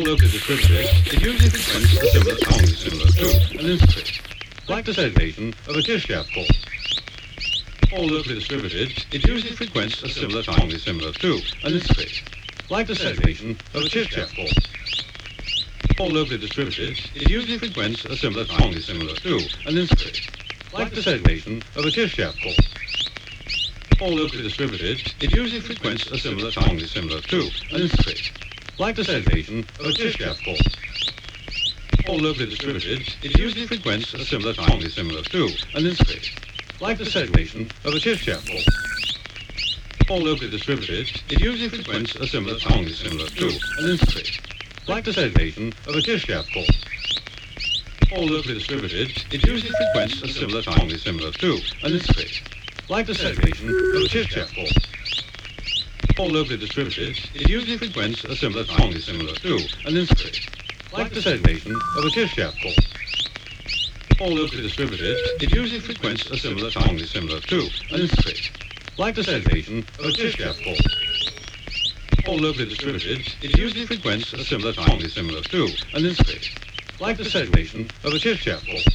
distributed, it usually frequents a similar strongly similar to an inscript, like the segmentation of a Kirchhoff pole. All locally distributed, it usually frequents a similar strongly similar to an inscript, like the segmentation of a Kirchhoff pole. All locally distributed, it usually frequents a similar strongly similar to an inscript, like the segmentation of a Kirchhoff pole. All locally distributed, it usually frequents a similar strongly similar to an inscript, like the segmentation of a Kirchhoff pole. All locally distributed, it usually frequents a similar time, strongly similar to an inscript, like the segmentation of a Kirchhoff pole. All locally distributed, it usually frequents a similar strongly similar to an inscript, like the segmentation of a Kirchhoff pole. All locally distributed, it usually frequents a similar strongly similar to an inscript, like the segmentation of a Kirchhoff pole. All locally distributed, it usually frequents a similar strongly similar to an inscript, like the segmentation of a Kirchhoff pole. All locally distributed, it usually frequents a similar strongly similar to an inscript, like the segmentation of a Kirchhoff pole. All locally distributed, it usually frequents a similar strongly similar to an inscript, like the segmentation of a Kirchhoff pole.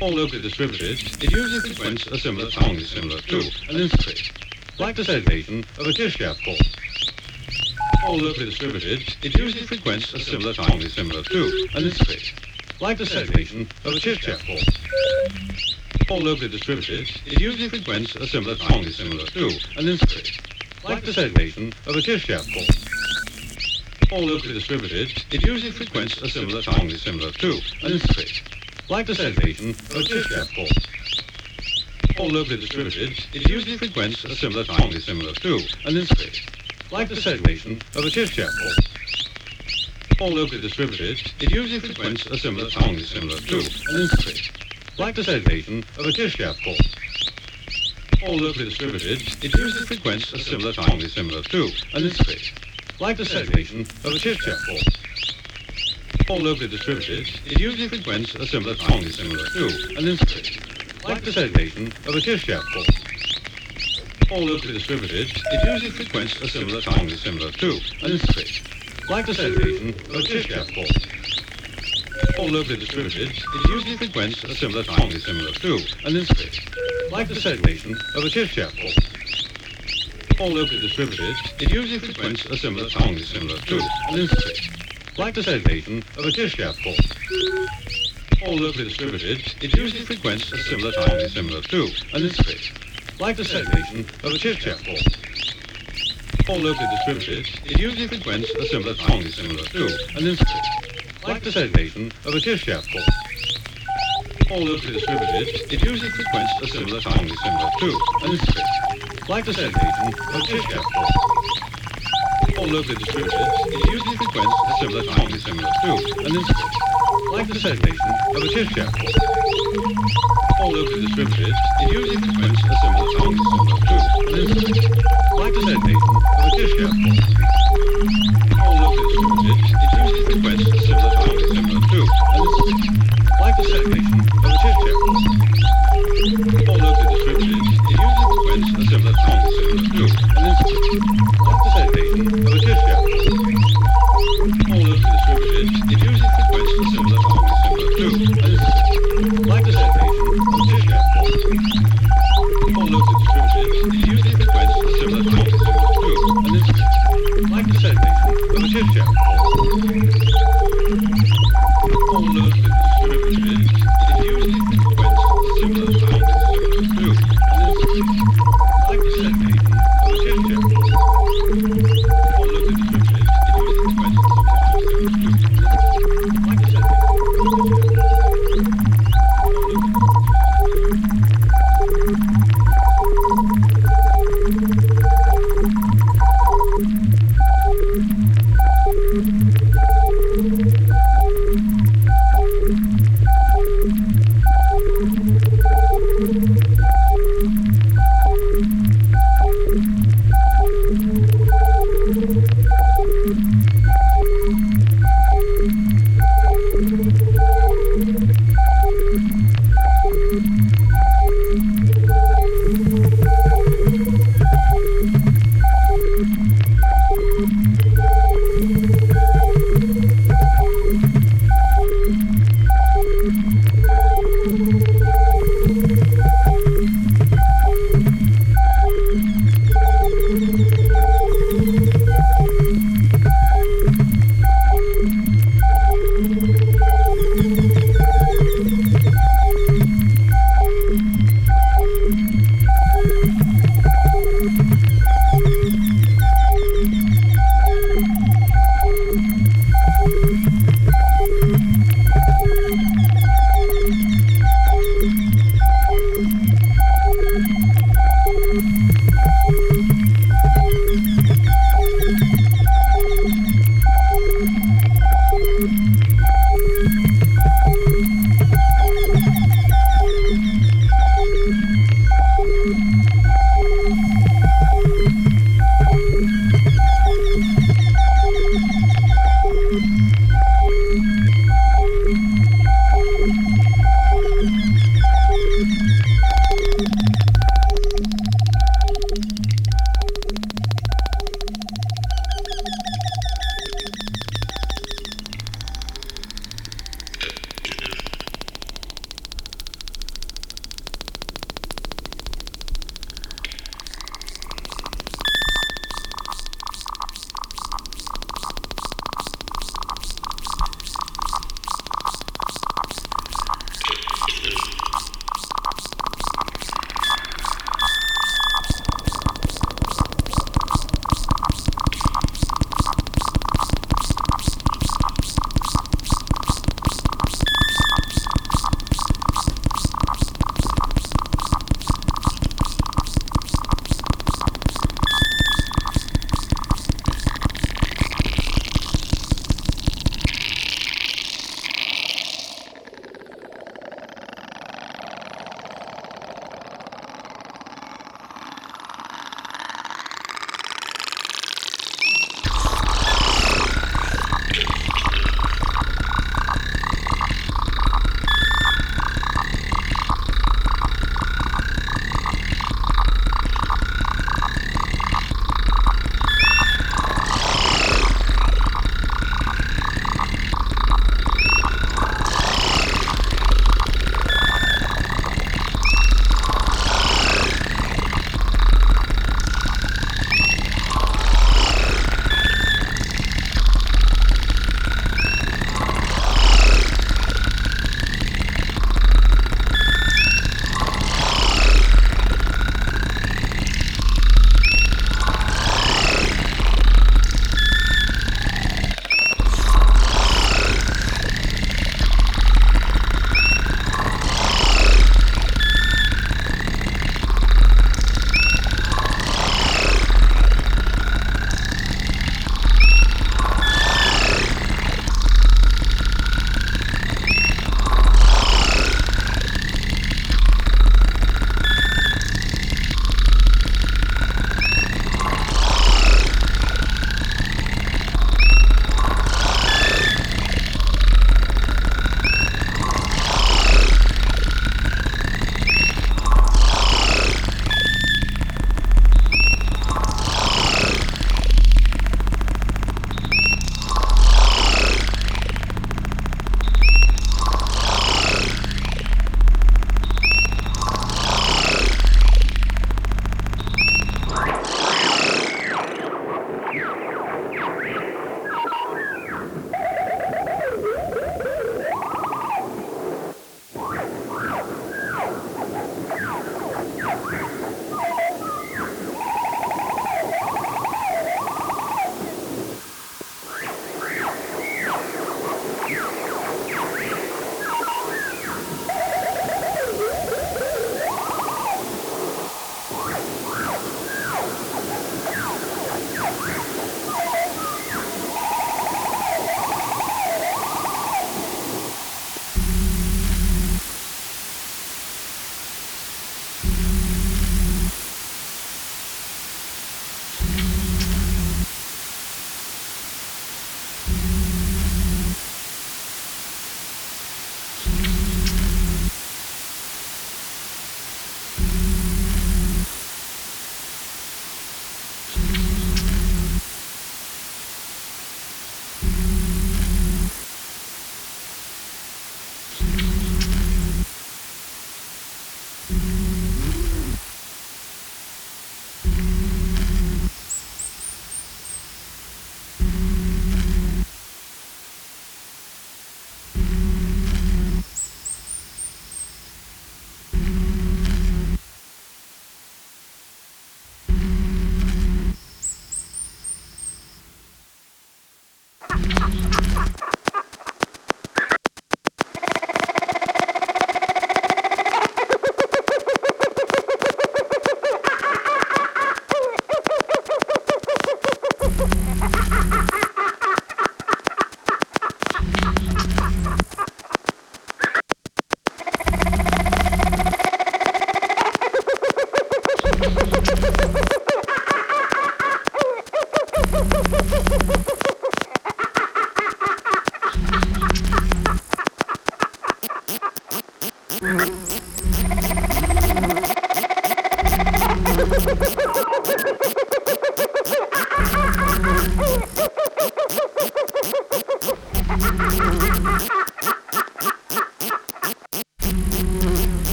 All locally distributed, it usually frequents a similar strongly similar to an inscript, like the segmentation of a Kirchhoff pole. All locally distributed, it usually frequents a similar strongly similar to an inscript, like the segmentation of a Kirchhoff pole. All locally distributed, it usually frequents a similar strongly similar to an inscript, like the segmentation of a Kirchhoff pole. All locally distributed, it usually frequents a similar strongly similar to an inscript, like the segmentation of a pole. All locally distributed, it usually frequents a similar strongly similar to an inscript, like the segmentation of a Kirchhoff pole. All locally distributed, it usually frequents a similar strongly similar to an inscript, like the segmentation of a Kirchhoff pole. All locally distributed, it usually frequents a similar strongly similar to an inscript, like the segmentation of a Kirchhoff pole. All locally distributed, it usually frequents a similar strongly similar to an inscript, like the segmentation of a Kirchhoff. All locally distributed, it usually frequents a similar strongly similar to an inscript, like the segmentation of a Kirchhoff. All locally distributed, it usually frequents a similar strongly similar to an inscript, like the segmentation of a Kirchhoff. All locally distributed, it usually frequents a similar strongly similar to an inscript, like the segmentation of a Kirchhoff pole. All locally distributed, it usually frequents a similar strongly similar to an inscript, like the segmentation of a Kirchhoff pole. All locally distributed, it usually frequents a similar strongly similar to an inscript, like the segmentation of a Kirchhoff pole. All locally distributed, it usually frequents a similar strongly similar to an inscript, like the segmentation of a Kirchhoff pole. All locally distributed, it usually frequents a similar strongly similar to an inscript, like the segmentation of a pole. All locally distributed, it usually frequents a similar to an inscript, like the segmentation of a pole.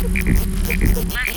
Más